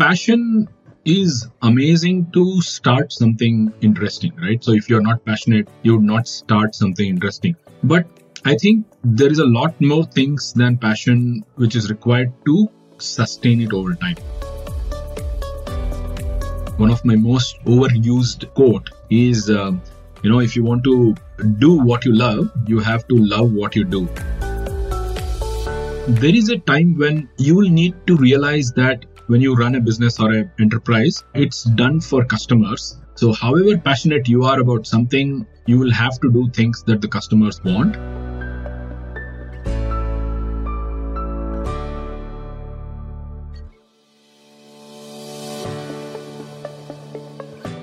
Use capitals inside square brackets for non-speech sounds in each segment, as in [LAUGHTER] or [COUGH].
passion is amazing to start something interesting, right? So if you're not passionate, you would not start something interesting. But I think there is a lot more things than passion which is required to sustain it over time. One of my most overused quote is, uh, you know, if you want to do what you love, you have to love what you do. There is a time when you will need to realize that when you run a business or an enterprise, it's done for customers. So, however passionate you are about something, you will have to do things that the customers want.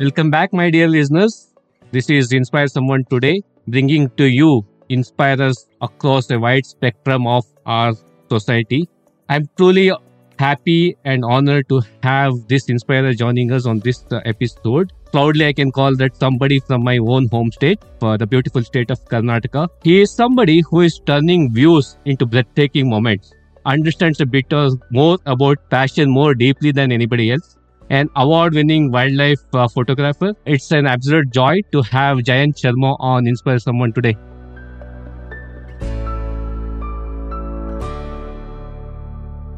Welcome back, my dear listeners. This is Inspire Someone Today, bringing to you inspirers across a wide spectrum of our society. I'm truly happy and honored to have this inspirer joining us on this uh, episode. Proudly, I can call that somebody from my own home state, for the beautiful state of Karnataka. He is somebody who is turning views into breathtaking moments, understands a bit more about passion more deeply than anybody else an award winning wildlife uh, photographer. It's an absolute joy to have Jayant Sharma on Inspire Someone today.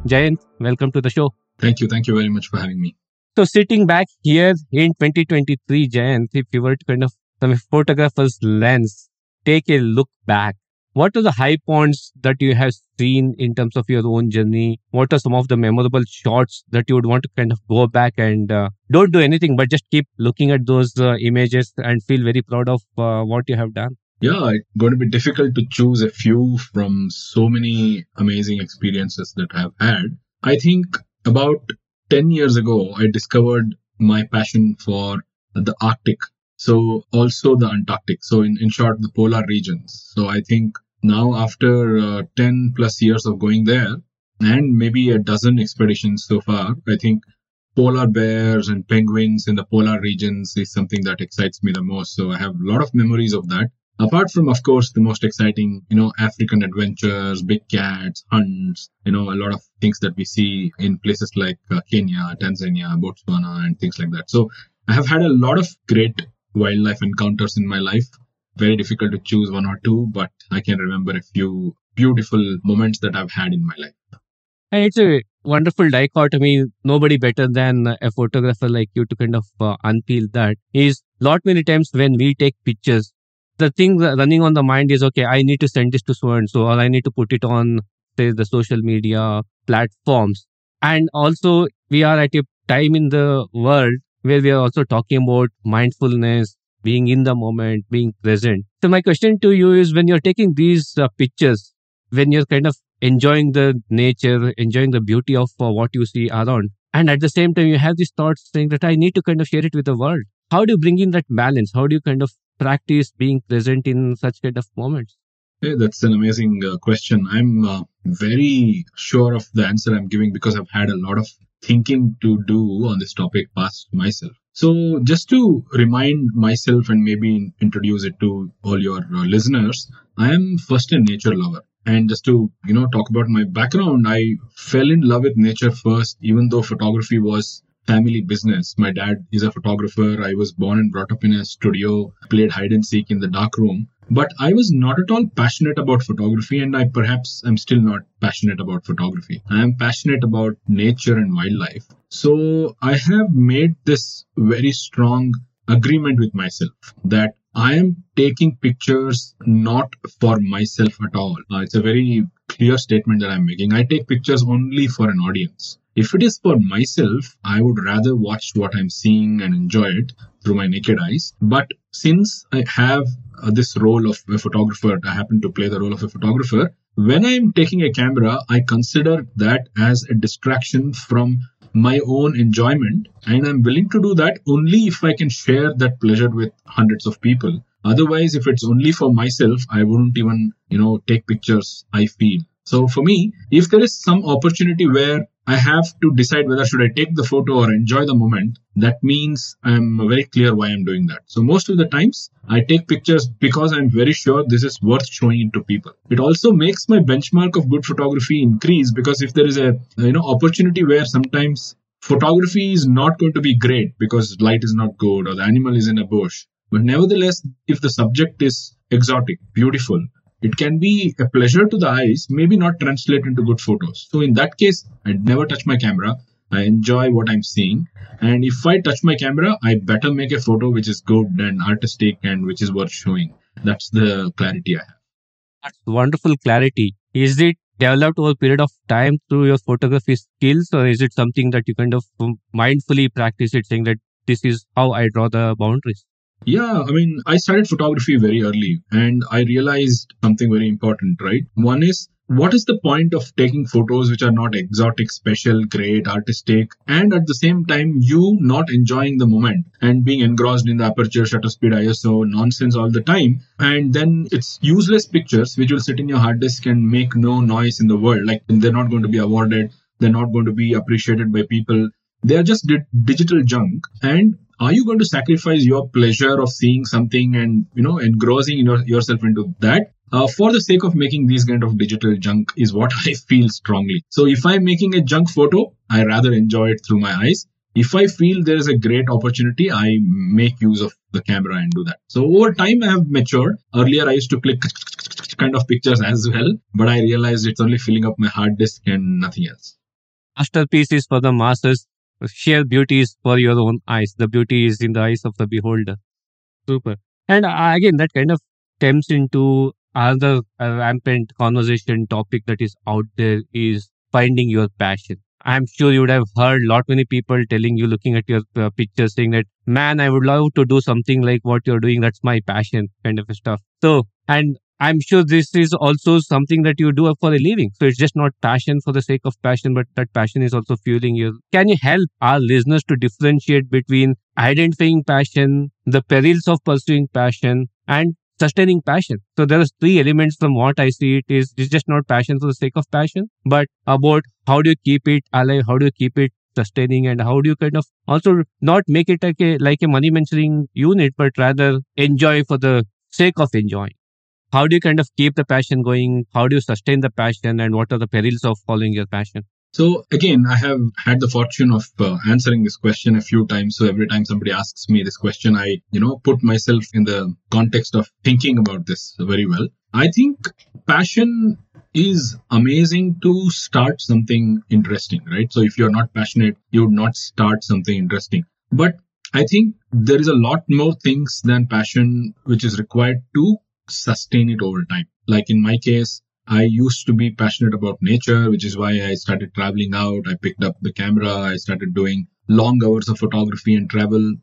Jayant, welcome to the show. Thank you. Thank you very much for having me. So, sitting back here in 2023, Jayant, if you were to kind of, from a photographer's lens, take a look back what are the high points that you have seen in terms of your own journey? What are some of the memorable shots that you would want to kind of go back and uh, don't do anything, but just keep looking at those uh, images and feel very proud of uh, what you have done? Yeah, it's going to be difficult to choose a few from so many amazing experiences that I have had. I think about 10 years ago, I discovered my passion for the Arctic. So also the Antarctic. So in, in short, the polar regions. So I think now, after uh, 10 plus years of going there, and maybe a dozen expeditions so far, I think polar bears and penguins in the polar regions is something that excites me the most. So I have a lot of memories of that. Apart from, of course, the most exciting, you know, African adventures, big cats, hunts, you know, a lot of things that we see in places like uh, Kenya, Tanzania, Botswana, and things like that. So I have had a lot of great wildlife encounters in my life very difficult to choose one or two, but I can remember a few beautiful moments that I've had in my life. And it's a wonderful dichotomy. Nobody better than a photographer like you to kind of uh, unpeel that. Is lot many times when we take pictures, the thing running on the mind is okay. I need to send this to so and so, or I need to put it on say the social media platforms. And also, we are at a time in the world where we are also talking about mindfulness, being in the moment, being present. So my question to you is when you're taking these uh, pictures, when you're kind of enjoying the nature, enjoying the beauty of uh, what you see around, and at the same time you have these thoughts saying that I need to kind of share it with the world. How do you bring in that balance? How do you kind of practice being present in such kind of moments? Hey, that's an amazing uh, question. I'm uh, very sure of the answer I'm giving because I've had a lot of thinking to do on this topic past myself. So, just to remind myself and maybe introduce it to all your uh, listeners, I am first a nature lover. And just to, you know, talk about my background, I fell in love with nature first, even though photography was family business. My dad is a photographer. I was born and brought up in a studio, played hide and seek in the dark room. But I was not at all passionate about photography, and I perhaps am still not passionate about photography. I am passionate about nature and wildlife. So I have made this very strong agreement with myself that I am taking pictures not for myself at all. Uh, it's a very clear statement that I'm making. I take pictures only for an audience. If it is for myself, I would rather watch what I'm seeing and enjoy it through my naked eyes. But since I have uh, this role of a photographer, I happen to play the role of a photographer. When I'm taking a camera, I consider that as a distraction from my own enjoyment and i'm willing to do that only if i can share that pleasure with hundreds of people otherwise if it's only for myself i wouldn't even you know take pictures i feel so for me if there is some opportunity where I have to decide whether should I take the photo or enjoy the moment. That means I'm very clear why I'm doing that. So most of the times I take pictures because I'm very sure this is worth showing it to people. It also makes my benchmark of good photography increase because if there is a you know opportunity where sometimes photography is not going to be great because light is not good or the animal is in a bush. But nevertheless, if the subject is exotic, beautiful, it can be a pleasure to the eyes, maybe not translate into good photos. So in that case, I never touch my camera. I enjoy what I'm seeing. And if I touch my camera, I better make a photo which is good and artistic and which is worth showing. That's the clarity I have. That's wonderful clarity. Is it developed over a period of time through your photography skills, or is it something that you kind of mindfully practice it, saying that this is how I draw the boundaries? Yeah, I mean, I started photography very early and I realized something very important, right? One is what is the point of taking photos which are not exotic, special, great, artistic, and at the same time, you not enjoying the moment and being engrossed in the aperture, shutter speed, ISO nonsense all the time. And then it's useless pictures which will sit in your hard disk and make no noise in the world. Like they're not going to be awarded, they're not going to be appreciated by people. They're just di- digital junk. And are you going to sacrifice your pleasure of seeing something and you know engrossing your, yourself into that? Uh, for the sake of making these kind of digital junk is what [LAUGHS] i feel strongly. So if i'm making a junk photo i rather enjoy it through my eyes. If i feel there is a great opportunity i make use of the camera and do that. So over time i have matured. Earlier i used to click [LAUGHS] kind of pictures as well but i realized it's only filling up my hard disk and nothing else. Masterpieces for the masses sheer beauty is for your own eyes. The beauty is in the eyes of the beholder. Super. And uh, again, that kind of stems into another uh, rampant conversation topic that is out there is finding your passion. I'm sure you would have heard lot many people telling you, looking at your uh, pictures, saying that, man, I would love to do something like what you're doing. That's my passion, kind of stuff. So, and I'm sure this is also something that you do for a living. So it's just not passion for the sake of passion, but that passion is also fueling you. Can you help our listeners to differentiate between identifying passion, the perils of pursuing passion, and sustaining passion? So there are three elements from what I see. It is it's just not passion for the sake of passion, but about how do you keep it alive, how do you keep it sustaining and how do you kind of also not make it like a like a money mentoring unit but rather enjoy for the sake of enjoying how do you kind of keep the passion going? How do you sustain the passion and what are the perils of following your passion? So again i have had the fortune of uh, answering this question a few times. So every time somebody asks me this question i you know put myself in the context of thinking about this very well. I think passion is amazing to start something interesting right? So if you're not passionate you would not start something interesting. But i think there is a lot more things than passion which is required to sustain it over time. Like in my case, I used to be passionate about nature, which is why I started traveling out. I picked up the camera. I started doing long hours of photography and travel.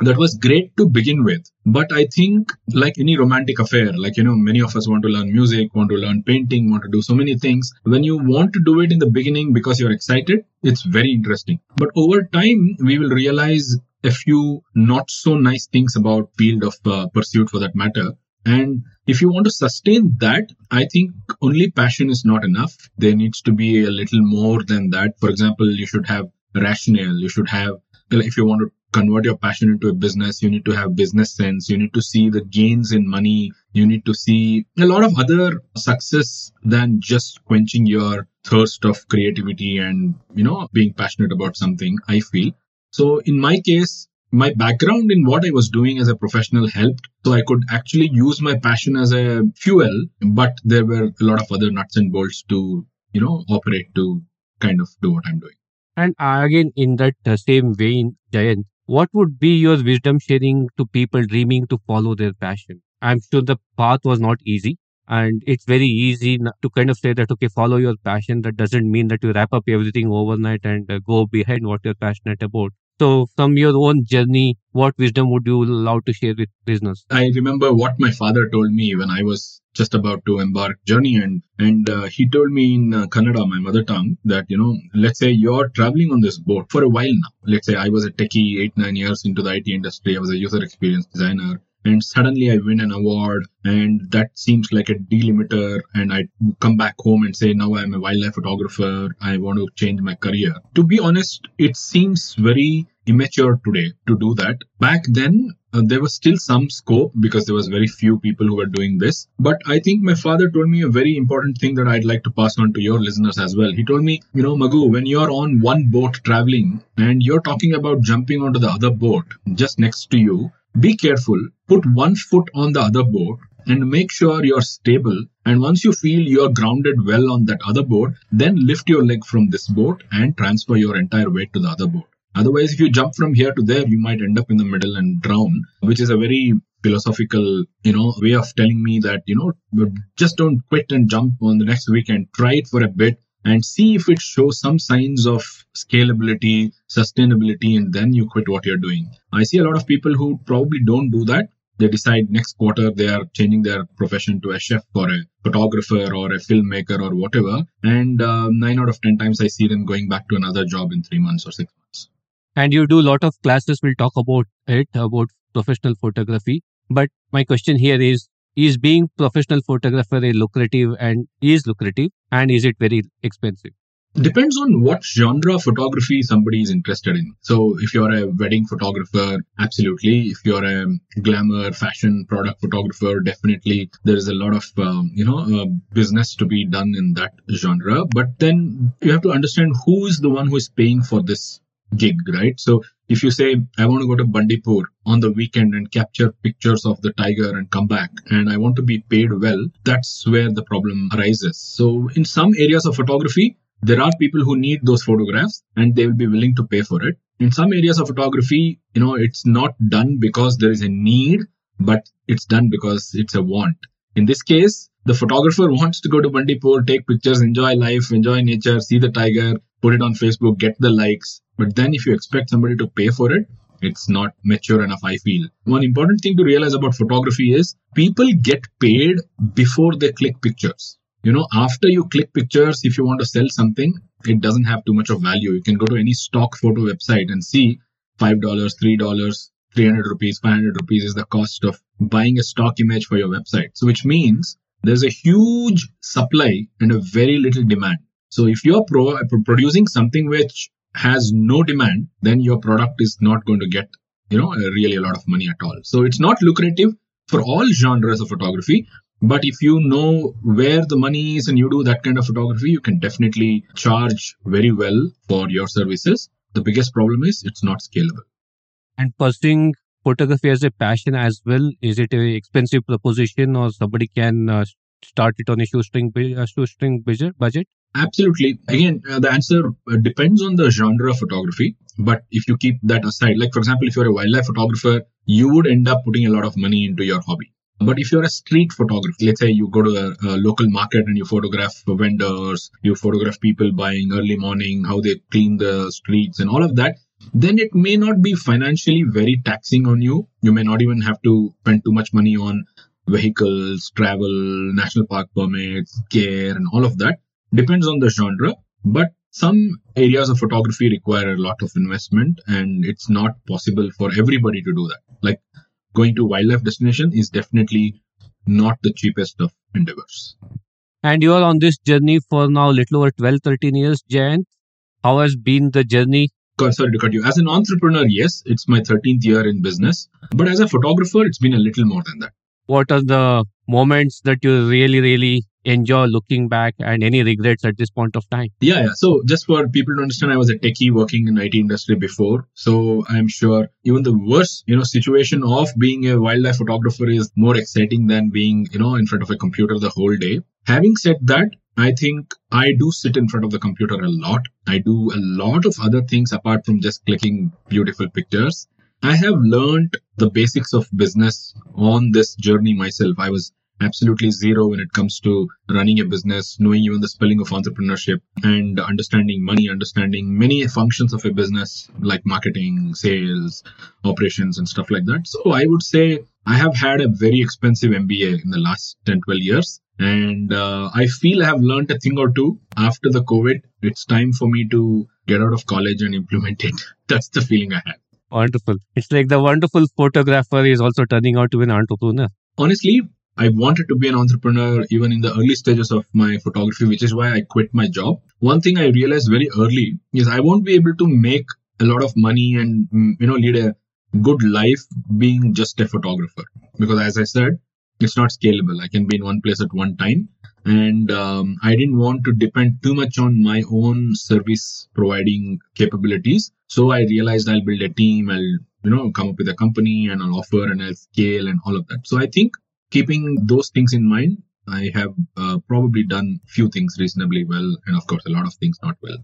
That was great to begin with. But I think, like any romantic affair, like, you know, many of us want to learn music, want to learn painting, want to do so many things. When you want to do it in the beginning because you're excited, it's very interesting. But over time, we will realize a few not so nice things about field of uh, pursuit for that matter and if you want to sustain that, I think only passion is not enough. There needs to be a little more than that. For example, you should have rationale. You should have, if you want to convert your passion into a business, you need to have business sense. You need to see the gains in money. You need to see a lot of other success than just quenching your thirst of creativity and, you know, being passionate about something, I feel. So in my case, my background in what I was doing as a professional helped. So I could actually use my passion as a fuel, but there were a lot of other nuts and bolts to, you know, operate to kind of do what I'm doing. And again, in that same vein, Jayant, what would be your wisdom sharing to people dreaming to follow their passion? I'm sure the path was not easy. And it's very easy to kind of say that, okay, follow your passion. That doesn't mean that you wrap up everything overnight and uh, go behind what you're passionate about. So, from your own journey, what wisdom would you love to share with listeners? I remember what my father told me when I was just about to embark journey and and uh, he told me in uh, kannada my mother tongue that you know let's say you're traveling on this boat for a while now. Let's say i was a techie 8 9 years into the it industry. I was a user experience designer and suddenly I win an award and that seems like a delimiter and I come back home and say now I'm a wildlife photographer I want to change my career to be honest it seems very immature today to do that back then uh, there was still some scope because there was very few people who were doing this. But I think my father told me a very important thing that I'd like to pass on to your listeners as well. He told me, you know, Magoo, when you're on one boat traveling and you're talking about jumping onto the other boat just next to you, be careful. Put one foot on the other boat and make sure you're stable. And once you feel you're grounded well on that other boat, then lift your leg from this boat and transfer your entire weight to the other boat. Otherwise, if you jump from here to there, you might end up in the middle and drown, which is a very philosophical, you know, way of telling me that, you know, just don't quit and jump on the next weekend. Try it for a bit and see if it shows some signs of scalability, sustainability, and then you quit what you're doing. I see a lot of people who probably don't do that. They decide next quarter they are changing their profession to a chef or a photographer or a filmmaker or whatever. And uh, nine out of 10 times I see them going back to another job in three months or six months. And you do a lot of classes. We'll talk about it, about professional photography. But my question here is is being professional photographer a lucrative and is lucrative and is it very expensive? Depends on what genre of photography somebody is interested in. So if you're a wedding photographer absolutely. If you're a glamour fashion product photographer definitely. There is a lot of um, you know uh, business to be done in that genre. But then you have to understand who is the one who is paying for this gig, right? So if you say, I want to go to Bandipur on the weekend and capture pictures of the tiger and come back, and I want to be paid well, that's where the problem arises. So in some areas of photography, there are people who need those photographs and they will be willing to pay for it. In some areas of photography, you know, it's not done because there is a need, but it's done because it's a want. In this case, the photographer wants to go to Bandipur, take pictures, enjoy life, enjoy nature, see the tiger, put it on Facebook, get the likes. But then if you expect somebody to pay for it, it's not mature enough, I feel. One important thing to realize about photography is people get paid before they click pictures. You know, after you click pictures, if you want to sell something, it doesn't have too much of value. You can go to any stock photo website and see $5, $3, 300 rupees, 500 rupees is the cost of buying a stock image for your website. So, which means there's a huge supply and a very little demand. So if you're pro- producing something which has no demand, then your product is not going to get, you know, really a lot of money at all. So it's not lucrative for all genres of photography. But if you know where the money is and you do that kind of photography, you can definitely charge very well for your services. The biggest problem is it's not scalable. And pursuing photography as a passion as well, is it a expensive proposition or somebody can uh, start it on a shoestring, a shoestring budget? Absolutely. Again, uh, the answer uh, depends on the genre of photography. But if you keep that aside, like for example, if you're a wildlife photographer, you would end up putting a lot of money into your hobby. But if you're a street photographer, let's say you go to a, a, local market and you photograph vendors, you photograph people buying early morning, how they clean the streets and all of that, then it may not be financially very taxing on you. You may not even have to spend too much money on vehicles, travel, national park permits, care, and all of that. Depends on the genre, but some areas of photography require a lot of investment, and it's not possible for everybody to do that. Like going to wildlife destination is definitely not the cheapest of endeavors. And you are on this journey for now little over 12, 13 years, Jayant. How has been the journey sorry to cut you. As an entrepreneur, yes, it's my 13th year in business. But as a photographer, it's been a little more than that what are the moments that you really, really enjoy looking back and any regrets at this point of time? Yeah, yeah. So just for people to understand, I was a techie working in IT industry before. So I'm sure even the worst, you know, situation of being a wildlife photographer is more exciting than being, you know, in front of a computer the whole day. Having said that, I think I do sit in front of the computer a lot. I do a lot of other things apart from just clicking beautiful pictures. I have learned the basics of business on this journey myself. I was absolutely zero when it comes to running a business, knowing even the spelling of entrepreneurship and understanding money, understanding many functions of a business like marketing, sales, operations, and stuff like that. So I would say I have had a very expensive MBA in the last 10, 12 years. And uh, I feel I have learned a thing or two after the COVID. It's time for me to get out of college and implement it. [LAUGHS] That's the feeling I have. Wonderful. It's like the wonderful photographer is also turning out to be an entrepreneur. Honestly, I wanted to be an entrepreneur even in the early stages of my photography, which is why I quit my job. One thing I realized very early is I won't be able to make a lot of money and mm, you know lead a good life being just a photographer. Because as i said it's not scalable. I can be in one place at one time. And um, i didn't want to depend too much on my own service providing capabilities. So i realized i'll build a team i'll you know come up with a company and i'll offer and i'll scale and all of that. So i think keeping those things in mind i have uh, probably done few things reasonably well and of course a lot of things not well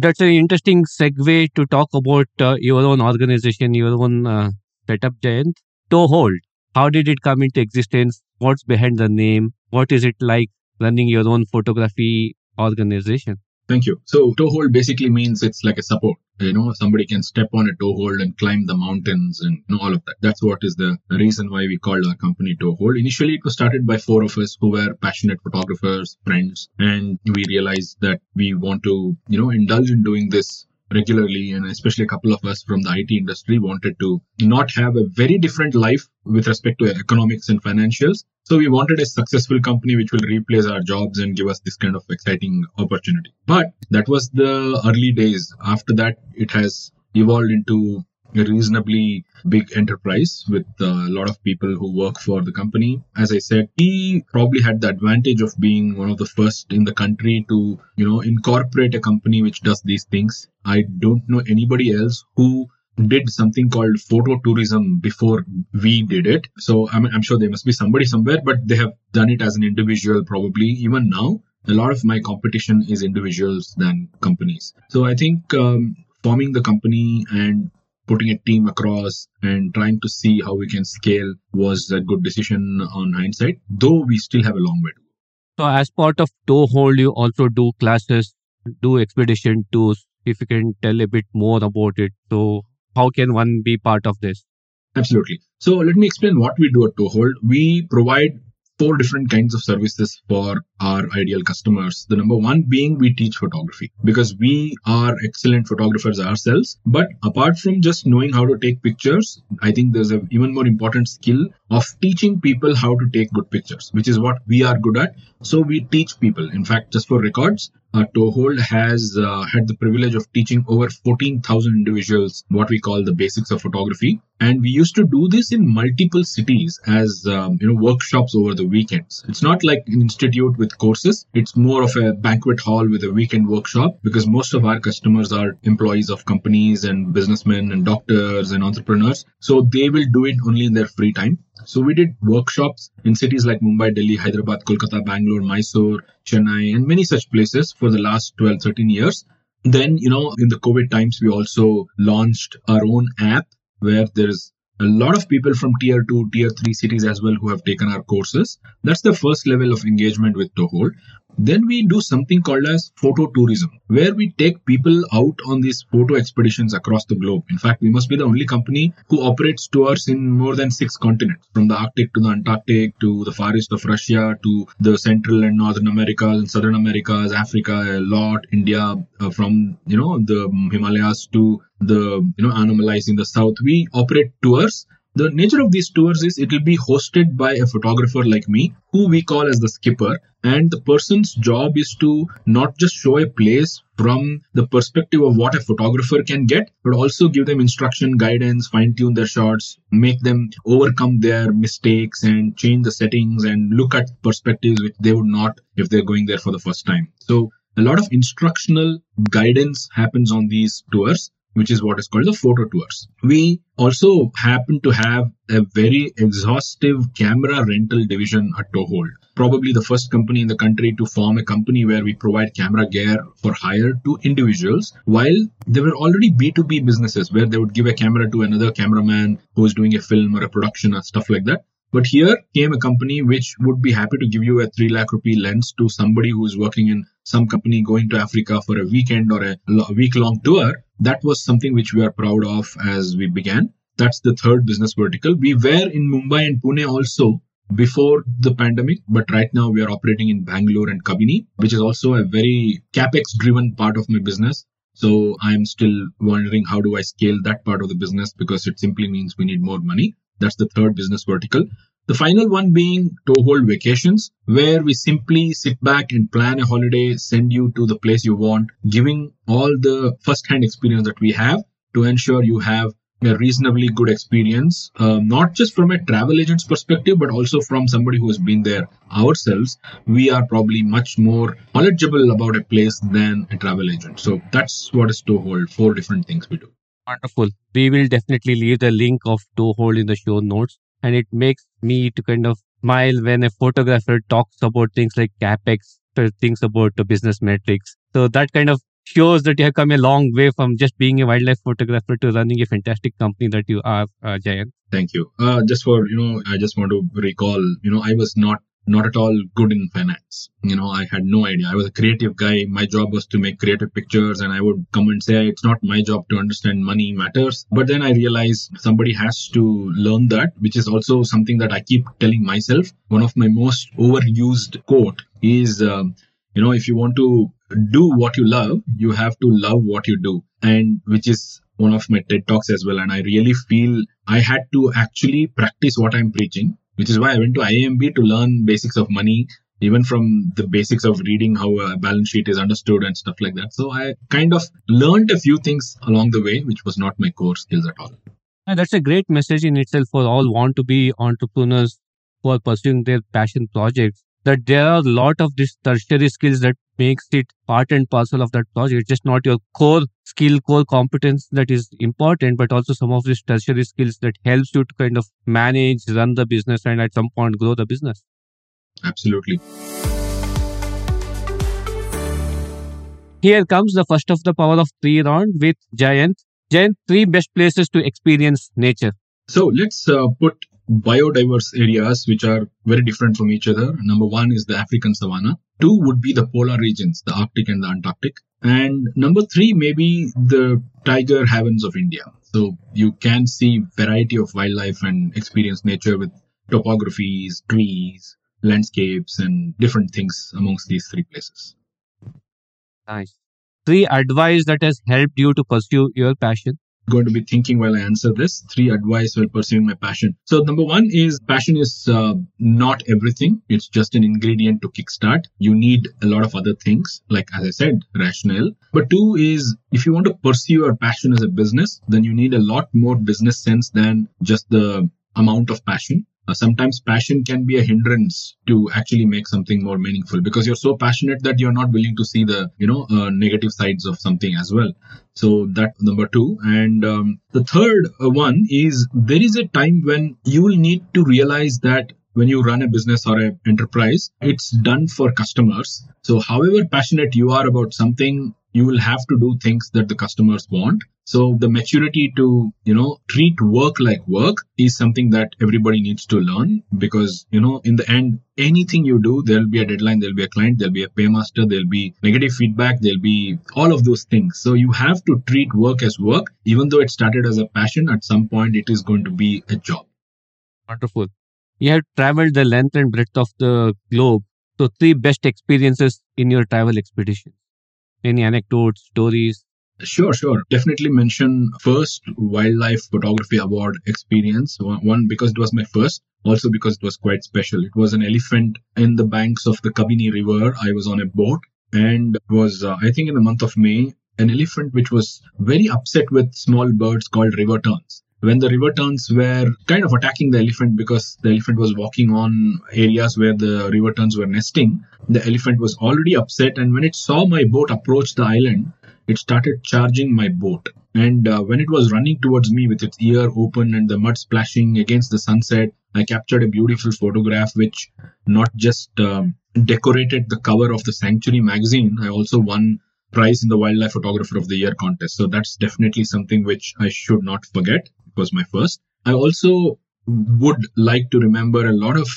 that's an interesting segue to talk about uh, your own organization, your own uh, setup, Jayant. Toehold, how did it come into existence? What's behind the name? What is it like running your own photography organization? Thank you. So toehold basically means it's like a support. You know, somebody can step on a toehold and climb the mountains and you know, all of that. That's what is the reason why we called our company Toehold. Initially, it was started by four of us who were passionate photographers, friends, and we realized that we want to, you know, indulge in doing this regularly and especially a couple of us from the IT industry wanted to not have a very different life with respect to economics and financials. So we wanted a successful company which will replace our jobs and give us this kind of exciting opportunity. But that was the early days. After that, it has evolved into a reasonably big enterprise with a lot of people who work for the company. As I said, he probably had the advantage of being one of the first in the country to, you know, incorporate a company which does these things. I don't know anybody else who did something called photo tourism before we did it. So I'm, I'm sure there must be somebody somewhere, but they have done it as an individual probably even now. A lot of my competition is individuals than companies. So I think um, forming the company and putting a team across and trying to see how we can scale was a good decision on hindsight, though we still have a long way to go. So, as part of Toehold, you also do classes, do expedition tours. If you can tell a bit more about it. So, how can one be part of this? Absolutely. So, let me explain what we do at Toehold. We provide four different kinds of services for our ideal customers. The number one being we teach photography because we are excellent photographers ourselves. But apart from just knowing how to take pictures, I think there's an even more important skill of teaching people how to take good pictures, which is what we are good at. So we teach people. In fact, just for records, uh, Toehold has uh, had the privilege of teaching over 14,000 individuals what we call the basics of photography. And we used to do this in multiple cities as um, you know workshops over the weekends. It's not like an institute with courses. It's more of a banquet hall with a weekend workshop because most of our customers are employees of companies and businessmen and doctors and entrepreneurs. So they will do it only in their free time. So we did workshops in cities like Mumbai, Delhi, Hyderabad, Kolkata, Bangalore, Mysore, Chennai, and many such places for the last 12, 13 years. Then, you know, in the COVID times, we also launched our own app where there's a lot of people from tier 2 tier 3 cities as well who have taken our courses. That's the first level of engagement with toehold then we do something called as photo tourism where we take people out on these photo expeditions across the globe. In fact we must be the only company who operates tours in more than six continents from the arctic to the antarctic to the far east of russia to the central and northern america and southern americas africa a lot india uh, from you know the himalayas to the you know Annamalais in the south. We operate tours the nature of these tours is it will be hosted by a photographer like me who we call as the skipper. And the person's job is to not just show a place from the perspective of what a photographer can get but also give them instruction guidance fine tune their shots make them overcome their mistakes and change the settings and look at perspectives which they would not if they're going there for the first time. So a lot of instructional guidance happens on these tours which is what is called the photo tours. We also happen to have a very exhaustive camera rental division at Toehold. Probably the first company in the country to form a company where we provide camera gear for hire to individuals, while there were already B2B businesses where they would give a camera to another cameraman who is doing a film or a production or stuff like that. But here came a company which would be happy to give you a 3 lakh rupee lens to somebody who is working in some company going to Africa for a weekend or a week long tour. That was something which we are proud of as we began. That's the third business vertical. We were in Mumbai and Pune also before the pandemic, but right now we are operating in Bangalore and Kabini, which is also a very capex driven part of my business. So I'm still wondering how do I scale that part of the business because it simply means we need more money. That's the third business vertical. The final one being Toehold Vacations, where we simply sit back and plan a holiday, send you to the place you want, giving all the first hand experience that we have to ensure you have a reasonably good experience, uh, not just from a travel agent's perspective, but also from somebody who has been there ourselves. We are probably much more knowledgeable about a place than a travel agent. So that's what is Toehold. Four different things we do. Wonderful. We will definitely leave the link of Toehold in the show notes. And it makes me to kind of smile when a photographer talks about things like capex, things about the business metrics. So that kind of shows that you have come a long way from just being a wildlife photographer to running a fantastic company that you are, uh. Thank you. Uh, just for, you know, I just want to recall, you know, I was not not at all good in finance. You know, I had no idea. I was a creative guy. My job was to make creative pictures and I would come and say, it's not my job to understand money matters. But then I realized somebody has to learn that, which is also something that I keep telling myself. One of my most overused quote is, um, you know, if you want to do what you love, you have to love what you do. And which is one of my TED talks as well. And I really feel I had to actually practice what I'm preaching, which is why I went to IIMB to learn basics of money, even from the basics of reading how a balance sheet is understood and stuff like that. So I kind of learned a few things along the way, which was not my core skills at all. And that's a great message in itself for all want to be entrepreneurs who are pursuing their passion projects that there are a lot of these tertiary skills that makes it part and parcel of that project. It's just not your core skill, core competence that is important, but also some of these tertiary skills that helps you to kind of manage, run the business, and at some point grow the business. Absolutely. Here comes the first of the power of three round with Jayant. Jayant, three best places to experience nature. So let's uh, put biodiverse areas which are very different from each other. Number one is the African savanna. Two would be the polar regions, the Arctic and the Antarctic. And number three, maybe the tiger havens of India. So you can see variety of wildlife and experience nature with topographies, trees, landscapes, and different things amongst these three places. Nice. Three advice that has helped you to pursue your passion going to be thinking while I answer this. Three advice while pursuing my passion. So number one is passion is uh, not everything. It's just an ingredient to kickstart. You need a lot of other things, like as I said, rationale. But two is if you want to pursue your passion as a business, then you need a lot more business sense than just the amount of passion. Uh, sometimes passion can be a hindrance to actually make something more meaningful because you're so passionate that you're not willing to see the you know uh, negative sides of something as well so that number two and um, the third uh, one is there is a time when you will need to realize that when you run a business or an enterprise, it's done for customers. So, however passionate you are about something, you will have to do things that the customers want. So the maturity to, you know, treat work like work is something that everybody needs to learn because, you know, in the end, anything you do, there'll be a deadline, there'll be a client, there'll be a paymaster, there'll be negative feedback, there'll be all of those things. So you have to treat work as work, even though it started as a passion, at some point it is going to be a job. Wonderful. You have traveled the length and breadth of the globe. So three best experiences in your travel expedition. Any anecdotes, stories? Sure, sure. Definitely mention first wildlife photography award experience. One, because it was my first, also because it was quite special. It was an elephant in the banks of the Kabini River. I was on a boat and was, uh, I think in the month of May, an elephant which was very upset with small birds called river terns when the river terns were kind of attacking the elephant because the elephant was walking on areas where the river terns were nesting, the elephant was already upset. And when it saw my boat approach the island, it started charging my boat. And uh, when it was running towards me with its ear open and the mud splashing against the sunset, I captured a beautiful photograph which not just um, decorated the cover of the Sanctuary magazine, I also won prize in the Wildlife Photographer of the Year contest. So that's definitely something which I should not forget was my first. I also would like to remember a lot of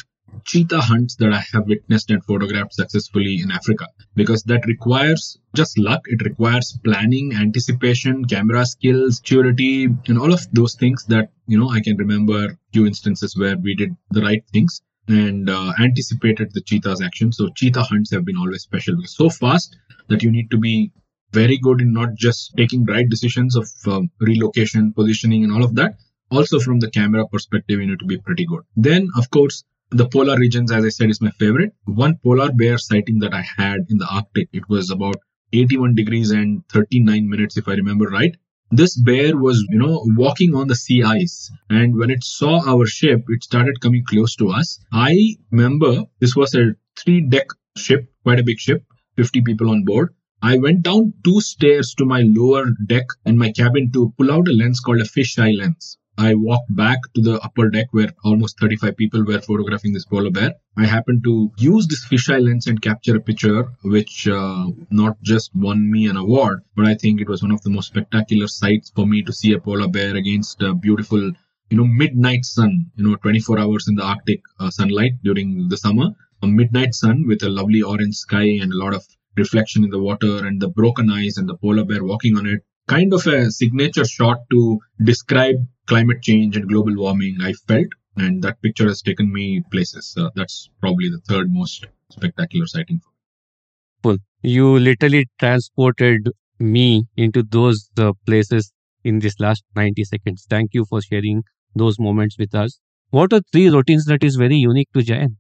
cheetah hunts that I have witnessed and photographed successfully in Africa because that requires just luck. It requires planning, anticipation, camera skills, maturity, and all of those things that, you know, I can remember few instances where we did the right things and uh, anticipated the cheetah's action. So cheetah hunts have been always special so fast that you need to be very good in not just taking right decisions of um, relocation, positioning, and all of that. Also, from the camera perspective, you need to be pretty good. Then, of course, the polar regions, as I said, is my favorite. One polar bear sighting that I had in the Arctic, it was about 81 degrees and 39 minutes, if I remember right. this bear was, you know, walking on the sea ice. And when it saw our ship, it started coming close to us. I remember this was a three deck ship, quite a big ship, 50 people on board. I went down two stairs to my lower deck and my cabin to pull out a lens called a fisheye lens. I walked back to the upper deck where almost 35 people were photographing this polar bear. I happened to use this fisheye lens and capture a picture, which uh, not just won me an award, but I think it was one of the most spectacular sights for me to see a polar bear against a beautiful, you know, midnight sun, you know, 24 hours in the Arctic uh, sunlight during the summer, a midnight sun with a lovely orange sky and a lot of reflection in the water and the broken ice and the polar bear walking on it kind of a signature shot to describe climate change and global warming, I felt. And that picture has taken me places. Uh, that's probably the third most spectacular sighting for me. You literally transported me into those uh, places in this last 90 seconds. Thank you for sharing those moments with us. What are three routines that is very unique to Jayant?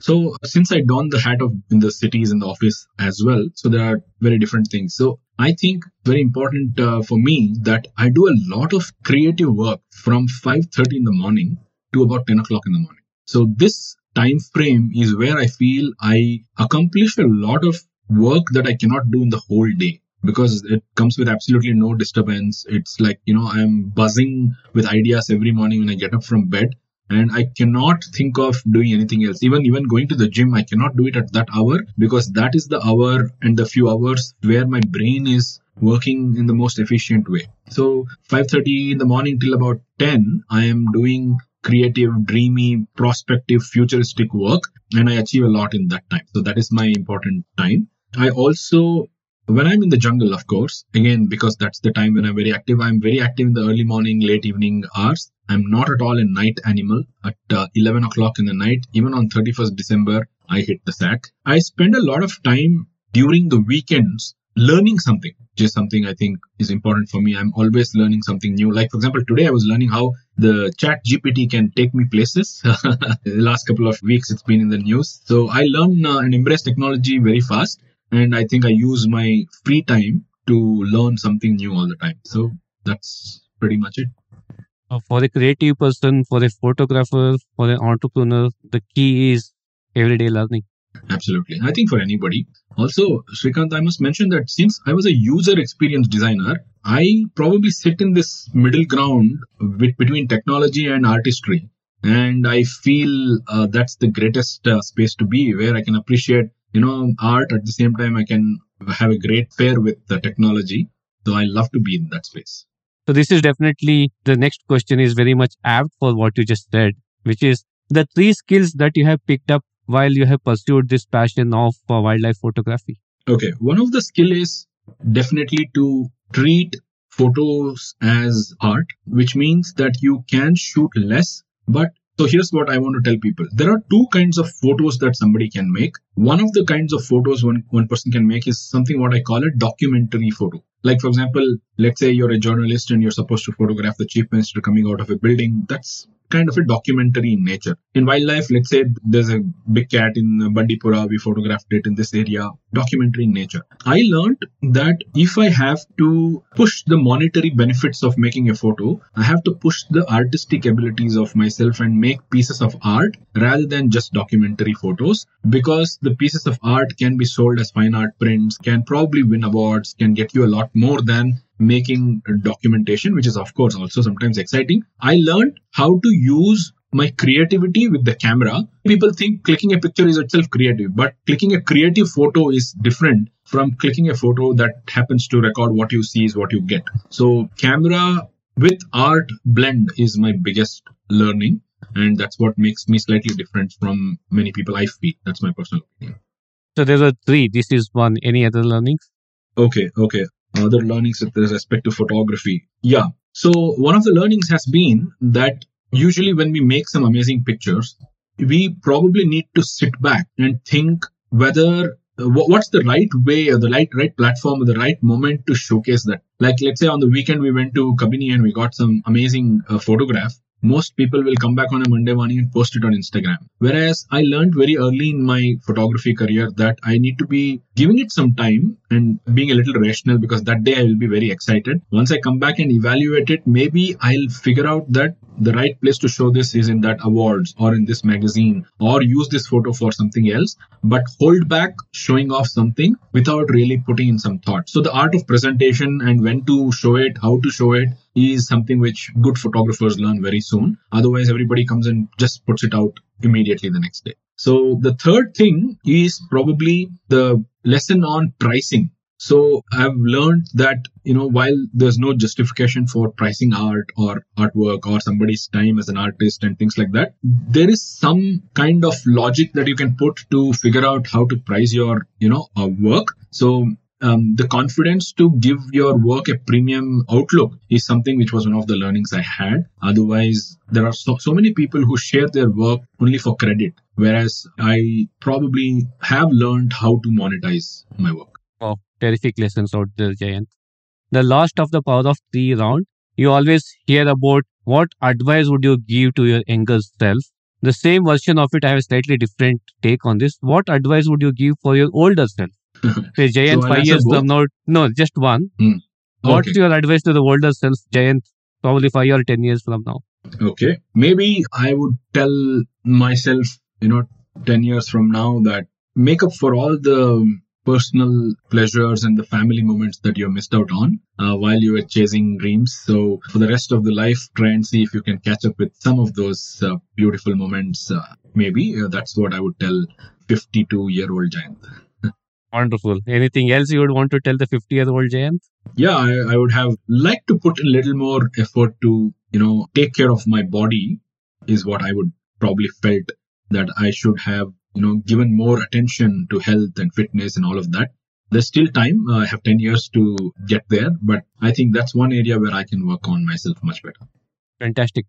So since I don the hat of in the cities in the office as well, so there are very different things. So I think very important uh, for me that I do a lot of creative work from 5:30 in the morning to about 10 o'clock in the morning. So this time frame is where I feel I accomplish a lot of work that I cannot do in the whole day because it comes with absolutely no disturbance. It's like, you know, I'm buzzing with ideas every morning when I get up from bed and i cannot think of doing anything else. Even even going to the gym i cannot do it at that hour because that is the hour and the few hours where my brain is working in the most efficient way. So 5:30 in the morning till about 10 i am doing creative dreamy prospective futuristic work and i achieve a lot in that time. So that is my important time. I also when I'm in the jungle, of course, again, because that's the time when I'm very active, I'm very active in the early morning, late evening hours. I'm not at all a night animal. At uh, 11 o'clock in the night, even on 31st December, I hit the sack. I spend a lot of time during the weekends learning something, which is something I think is important for me. I'm always learning something new. Like, for example, today I was learning how the ChatGPT can take me places. [LAUGHS] the last couple of weeks, it's been in the news. So I learn uh, and embrace technology very fast and I think I use my free time to learn something new all the time. So that's pretty much it. Uh, for a creative person, for a photographer, for an entrepreneur, the key is everyday learning. Absolutely. I think for anybody. Also, Shrikant, I must mention that since I was a user experience designer, I probably sit in this middle ground between technology and artistry. And I feel uh, that's the greatest uh, space to be where I can appreciate you know art at the same time i can have a great pair with the technology so i love to be in that space so this is definitely the next question is very much apt for what you just said which is the three skills that you have picked up while you have pursued this passion of uh, wildlife photography okay one of the skill is definitely to treat photos as art which means that you can shoot less but so here's what I want to tell people. There are two kinds of photos that somebody can make. One of the kinds of photos one, one person can make is something what I call a documentary photo. Like, for example, let's say you're a journalist and you're supposed to photograph the chief minister coming out of a building. That's kind of a documentary in nature. In wildlife, let's say there's a big cat in Bandipora, we photographed it in this area, documentary in nature. I learned that if I have to push the monetary benefits of making a photo, I have to push the artistic abilities of myself and make pieces of art rather than just documentary photos because the pieces of art can be sold as fine art prints, can probably win awards, can get you a lot more than making documentation, which is of course also sometimes exciting. I learned how to use my creativity with the camera. People think clicking a picture is itself creative, but clicking a creative photo is different from clicking a photo that happens to record what you see is what you get. So camera with art blend is my biggest learning. And that's what makes me slightly different from many people I feel. That's my personal opinion. So there are three. This is one. Any other learnings? Okay, okay other learnings with respect to photography. Yeah. So one of the learnings has been that usually when we make some amazing pictures, we probably need to sit back and think whether what's the right way or the right right platform or the right moment to showcase that. Like let's say on the weekend we went to kabini and we got some amazing uh, photograph most people will come back on a Monday morning and post it on Instagram. Whereas I learned very early in my photography career that I need to be giving it some time and being a little rational because that day I will be very excited. Once I come back and evaluate it, maybe I'll figure out that the right place to show this is in that awards or in this magazine or use this photo for something else, but hold back showing off something without really putting in some thought. So the art of presentation and when to show it, how to show it is something which good photographers learn very soon. Otherwise, everybody comes and just puts it out immediately the next day. So the third thing is probably the lesson on pricing. So I've learned that, you know, while there's no justification for pricing art or artwork or somebody's time as an artist and things like that, there is some kind of logic that you can put to figure out how to price your, you know, uh, work. So um, the confidence to give your work a premium outlook is something which was one of the learnings I had. Otherwise, there are so, so many people who share their work only for credit, whereas I probably have learned how to monetize my work. Wow, terrific lessons out there, Jayant. The last of the power of three round, you always hear about what advice would you give to your younger self. The same version of it, I have a slightly different take on this. What advice would you give for your older self? [LAUGHS] Say, Jayant, So five years from now, no, just one. Hmm. What's Okay. your advice to the older self, Jayant, probably five or 10 years from now? Okay. Maybe I would tell myself, you know, 10 years from now that make up for all the personal pleasures and the family moments that you missed out on uh, while you were chasing dreams. So for the rest of the life, try and see if you can catch up with some of those uh, beautiful moments. Uh, maybe uh, that's what I would tell 52 year old Jayant. Wonderful. Anything else you would want to tell the 50 year old Jayant? yeah I, I would have liked to put a little more effort to you know take care of my body is what i would probably felt that i should have you know given more attention to health and fitness and all of that there's still time uh, i have 10 years to get there but i think that's one area where i can work on myself much better Fantastic.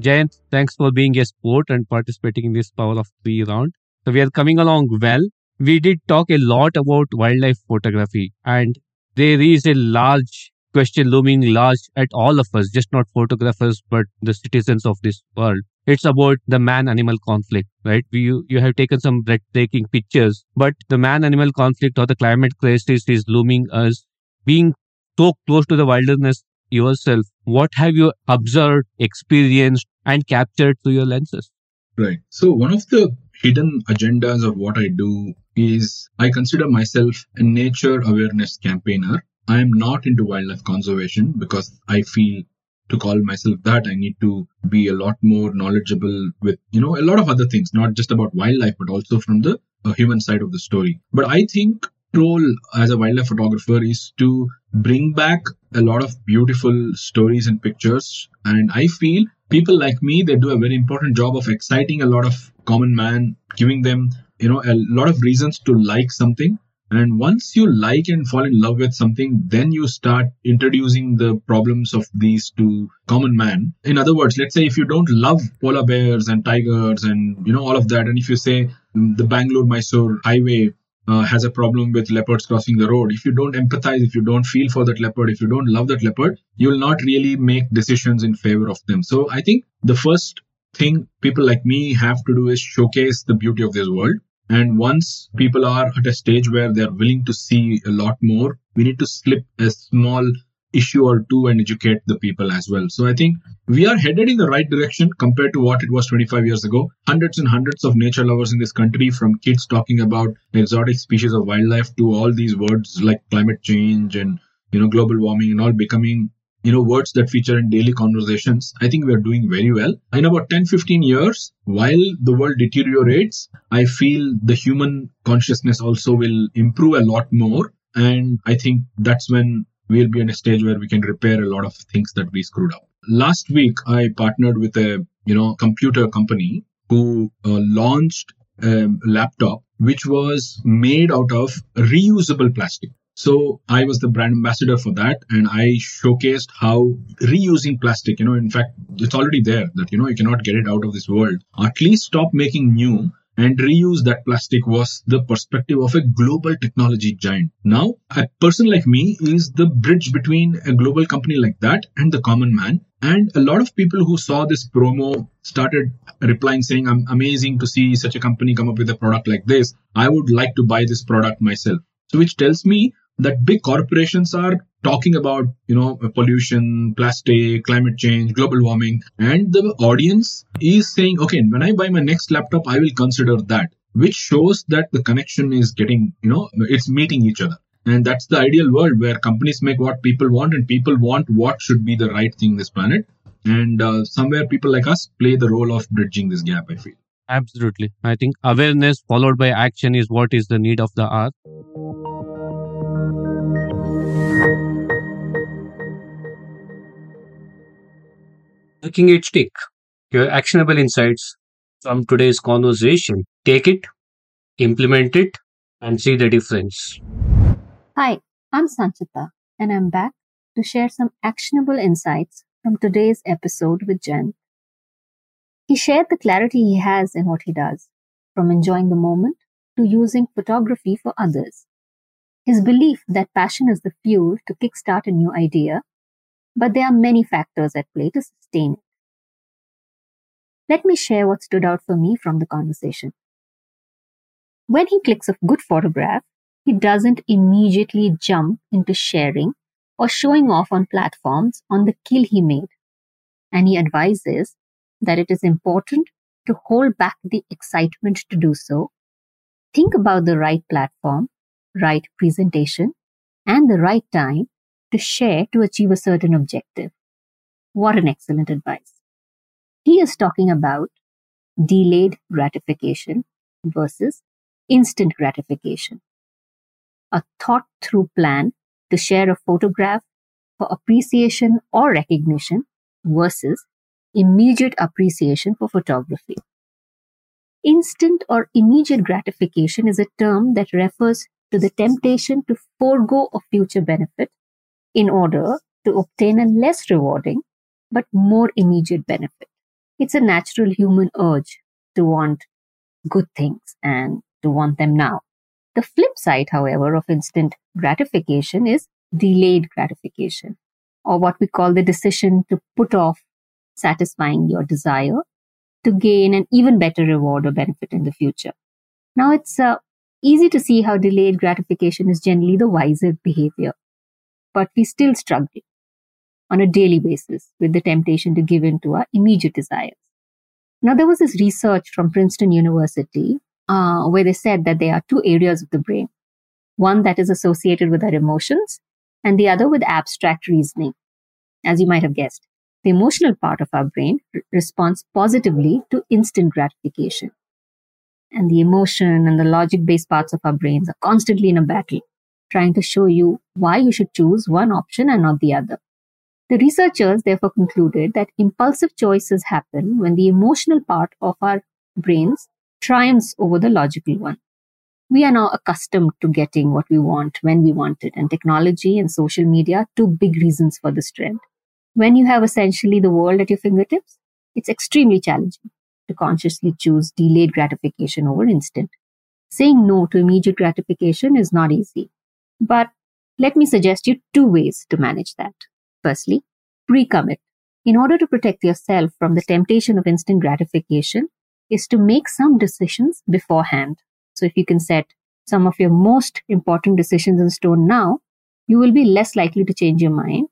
Jayant, thanks for being a sport and participating in this Power of Three round. So we are coming along well. We did talk a lot about wildlife photography and there is a large question looming large at all of us, just not photographers, but the citizens of this world. It's about the man-animal conflict, right? You, you have taken some breathtaking pictures, but the man-animal conflict or the climate crisis is looming us being so close to the wilderness yourself, what have you observed, experienced, and captured through your lenses? Right. So one of the hidden agendas of what I do is I consider myself a nature awareness campaigner. I am not into wildlife conservation because I feel to call myself that I need to be a lot more knowledgeable with, you know, a lot of other things, not just about wildlife, but also from the uh, human side of the story. But I think role as a wildlife photographer is to bring back a lot of beautiful stories and pictures. And I feel people like me, they do a very important job of exciting a lot of common man, giving them, you know, a lot of reasons to like something. And once you like and fall in love with something, then you start introducing the problems of these to common man. In other words, let's say if you don't love polar bears and tigers and, you know, all of that, and if you say the Bangalore Mysore highway uh, has a problem with leopards crossing the road. If you don't empathize, if you don't feel for that leopard, if you don't love that leopard, you will not really make decisions in favor of them. So I think the first thing people like me have to do is showcase the beauty of this world. And once people are at a stage where they're willing to see a lot more, we need to slip a small issue or two and educate the people as well. So I think we are headed in the right direction compared to what it was 25 years ago. Hundreds and hundreds of nature lovers in this country, from kids talking about exotic species of wildlife to all these words like climate change and you know global warming and all becoming you know words that feature in daily conversations i think we are doing very well in about 10 15 years while the world deteriorates i feel the human consciousness also will improve a lot more and i think that's when we'll be in a stage where we can repair a lot of things that we screwed up last week i partnered with a you know computer company who uh, launched a laptop which was made out of reusable plastic so I was the brand ambassador for that, and I showcased how reusing plastic, you know, in fact, it's already there that, you know, you cannot get it out of this world. At least stop making new and reuse that plastic was the perspective of a global technology giant. Now, a person like me is the bridge between a global company like that and the common man. And a lot of people who saw this promo started replying saying, I'm amazing to see such a company come up with a product like this. I would like to buy this product myself. So, which tells me that big corporations are talking about you know pollution plastic climate change global warming. And the audience is saying okay when i buy my next laptop i will consider that which shows that the connection is getting you know it's meeting each other. And that's the ideal world where companies make what people want and people want what should be the right thing in this planet. And uh, somewhere people like us play the role of bridging this gap i feel. Absolutely. I think awareness followed by action is what is the need of the hour Looking at stick, your actionable insights from today's conversation. Take it, implement it, and see the difference. Hi, I'm Sanchita, and I'm back to share some actionable insights from today's episode with Jen. He shared the clarity he has in what he does, from enjoying the moment to using photography for others. His belief that passion is the fuel to kickstart a new idea but there are many factors at play to sustain it. Let me share what stood out for me from the conversation. When he clicks a good photograph, he doesn't immediately jump into sharing or showing off on platforms on the kill he made. And he advises that it is important to hold back the excitement to do so. Think about the right platform, right presentation, and the right time to share to achieve a certain objective. What an excellent advice. He is talking about delayed gratification versus instant gratification. A thought through plan to share a photograph for appreciation or recognition versus immediate appreciation for photography. Instant or immediate gratification is a term that refers to the temptation to forego a future benefit in order to obtain a less rewarding but more immediate benefit. It's a natural human urge to want good things and to want them now. The flip side, however, of instant gratification is delayed gratification, or what we call the decision to put off satisfying your desire to gain an even better reward or benefit in the future. Now, it's uh, easy to see how delayed gratification is generally the wiser behavior but we still struggle on a daily basis with the temptation to give in to our immediate desires. Now, there was this research from Princeton University uh, where they said that there are two areas of the brain one that is associated with our emotions, and the other with abstract reasoning. As you might have guessed, the emotional part of our brain r- responds positively to instant gratification. And the emotion and the logic based parts of our brains are constantly in a battle trying to show you why you should choose one option and not the other. The researchers therefore concluded that impulsive choices happen when the emotional part of our brains triumphs over the logical one. We are now accustomed to getting what we want when we want it, and technology and social media two big reasons for this trend. When you have essentially the world at your fingertips, it's extremely challenging to consciously choose delayed gratification over instant. Saying no to immediate gratification is not easy. But let me suggest you two ways to manage that. Firstly, pre-commit. In order to protect yourself from the temptation of instant gratification is to make some decisions beforehand. So if you can set some of your most important decisions in stone now, you will be less likely to change your mind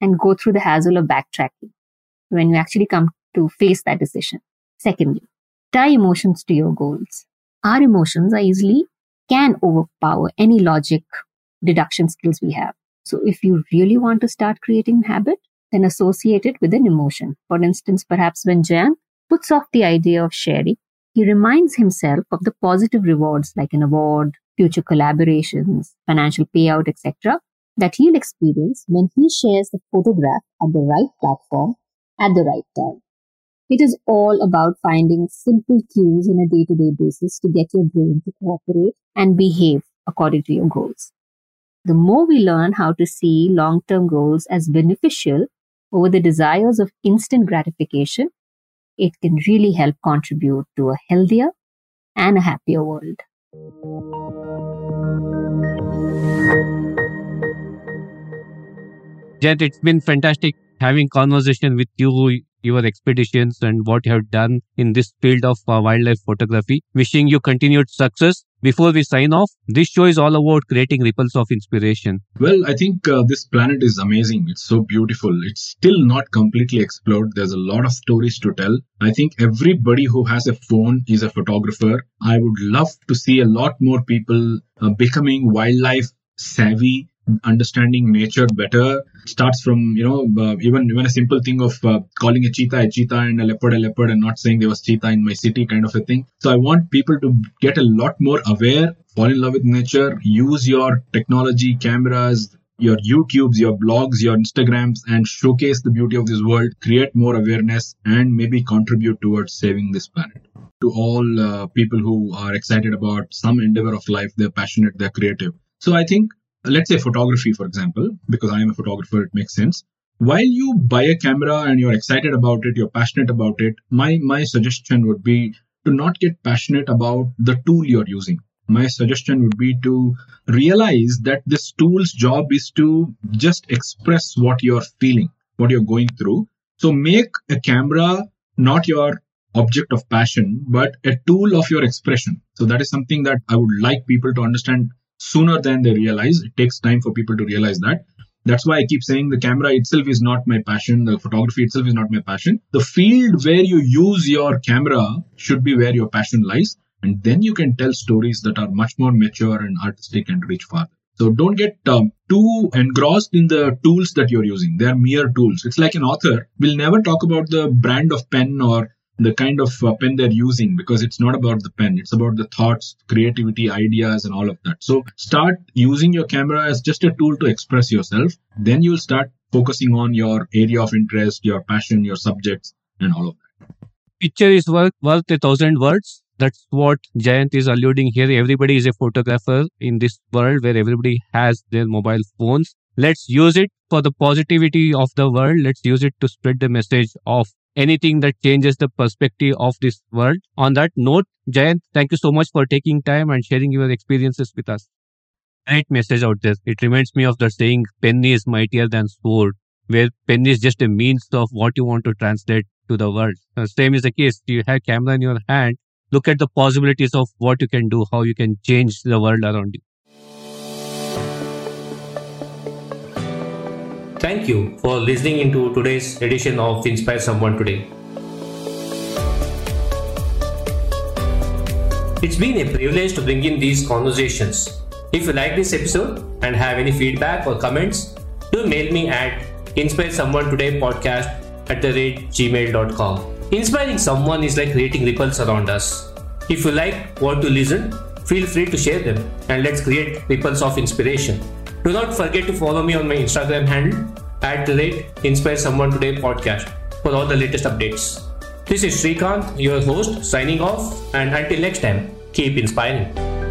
and go through the hassle of backtracking when you actually come to face that decision. Secondly, tie emotions to your goals. Our emotions are easily can overpower any logic deduction skills we have. So if you really want to start creating habit, then associate it with an emotion. For instance, perhaps when Jan puts off the idea of sharing, he reminds himself of the positive rewards like an award, future collaborations, financial payout, etc., that he'll experience when he shares the photograph at the right platform at the right time. It is all about finding simple cues on a day to day basis to get your brain to cooperate and behave according to your goals the more we learn how to see long term goals as beneficial over the desires of instant gratification, it can really help contribute to a healthier and a happier world. Jayant, it's been fantastic having conversation with you, your expeditions and what you have done in this field of uh, wildlife photography. Wishing you continued success. Before we sign off, this show is all about creating ripples of inspiration. Well, I think uh, this planet is amazing. It's so beautiful. It's still not completely explored. There's a lot of stories to tell. I think everybody who has a phone is a photographer. I would love to see a lot more people uh, becoming wildlife savvy understanding nature better starts from you know uh, even even a simple thing of uh, calling a cheetah a cheetah and a leopard a leopard and not saying there was cheetah in my city kind of a thing. So i want people to get a lot more aware fall in love with nature use your technology cameras your youtubes your blogs your instagrams and showcase the beauty of this world create more awareness and maybe contribute towards saving this planet. To all uh, people who are excited about some endeavor of life they're passionate they're creative. So i think let's say photography, for example, because I am a photographer, it makes sense. While you buy a camera and you're excited about it, you're passionate about it, my, my suggestion would be to not get passionate about the tool you're using. My suggestion would be to realize that this tool's job is to just express what you're feeling, what you're going through. So make a camera not your object of passion, but a tool of your expression. So that is something that I would like people to understand sooner than they realize. It takes time for people to realize that. That's why I keep saying the camera itself is not my passion. The photography itself is not my passion. The field where you use your camera should be where your passion lies. And then you can tell stories that are much more mature and artistic and reach farther. So don't get um, too engrossed in the tools that you're using. They're mere tools. It's like an author will never talk about the brand of pen or the kind of uh, pen they're using because it's not about the pen it's about the thoughts creativity ideas and all of that so start using your camera as just a tool to express yourself then you'll start focusing on your area of interest your passion your subjects and all of that picture is worth, worth a thousand words that's what Jayant is alluding here. Everybody is a photographer in this world where everybody has their mobile phones. Let's use it for the positivity of the world. Let's use it to spread the message of anything that changes the perspective of this world. On that note, Jayant, thank you so much for taking time and sharing your experiences with us. Great message out there. It reminds me of the saying, pen is mightier than sword, where pen is just a means of what you want to translate to the world. The same is the case. You have camera in your hand. Look at the possibilities of what you can do, how you can change the world around you. Thank you for listening into today's edition of Inspire Someone Today. It's been a privilege to bring in these conversations. If you like this episode and have any feedback or comments, do mail me at inspire someone today podcast at the rate gmail.com. Inspiring someone is like creating ripples around us. If you like what to listen, feel free to share them and let's create ripples of inspiration. Do not forget to follow me on my Instagram handle at the rate Inspire Someone Today podcast for all the latest updates. This is Srikanth, your host, signing off, and until next time, keep inspiring.